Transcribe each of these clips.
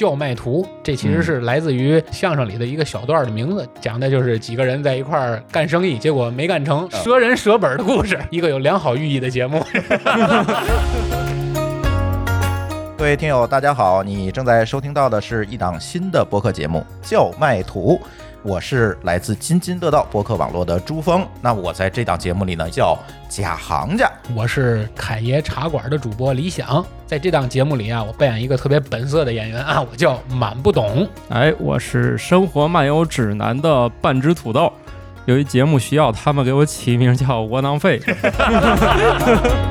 叫卖图，这其实是来自于相声里的一个小段的名字，讲的就是几个人在一块儿干生意，结果没干成，舍人舍本的故事，一个有良好寓意的节目。各位听友，大家好，你正在收听到的是一档新的播客节目《叫卖图》，我是来自津津乐道播客网络的朱峰。那我在这档节目里呢叫假行家，我是凯爷茶馆的主播李想，在这档节目里啊，我扮演一个特别本色的演员啊，我叫满不懂。哎，我是生活漫游指南的半只土豆。由于节目需要，他们给我起名叫窝囊废。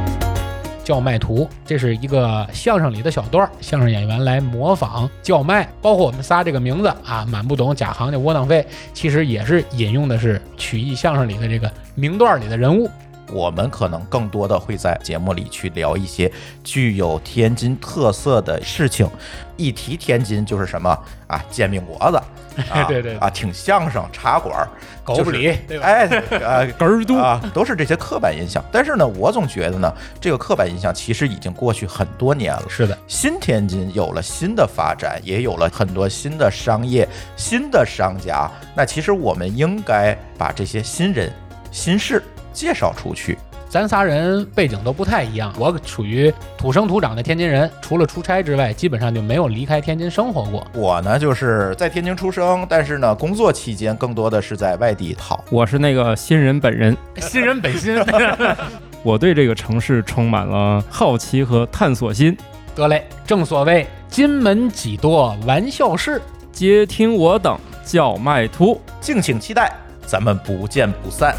叫卖图，这是一个相声里的小段儿，相声演员来模仿叫卖，包括我们仨这个名字啊，满不懂假行家窝囊废，其实也是引用的是曲艺相声里的这个名段里的人物。我们可能更多的会在节目里去聊一些具有天津特色的事情。一提天津就是什么啊，煎饼果子，啊对对啊，听相声、茶馆、狗不理，对吧？哎，啊，哏儿都啊，都是这些刻板印象。但是呢，我总觉得呢，这个刻板印象其实已经过去很多年了。是的，新天津有了新的发展，也有了很多新的商业、新的商家。那其实我们应该把这些新人、新事介绍出去。咱仨人背景都不太一样，我属于土生土长的天津人，除了出差之外，基本上就没有离开天津生活过。我呢，就是在天津出生，但是呢，工作期间更多的是在外地跑。我是那个新人本人，新人本心，我对这个城市充满了好奇和探索心。得嘞，正所谓金门几多玩笑事。接听我等叫卖图。敬请期待，咱们不见不散。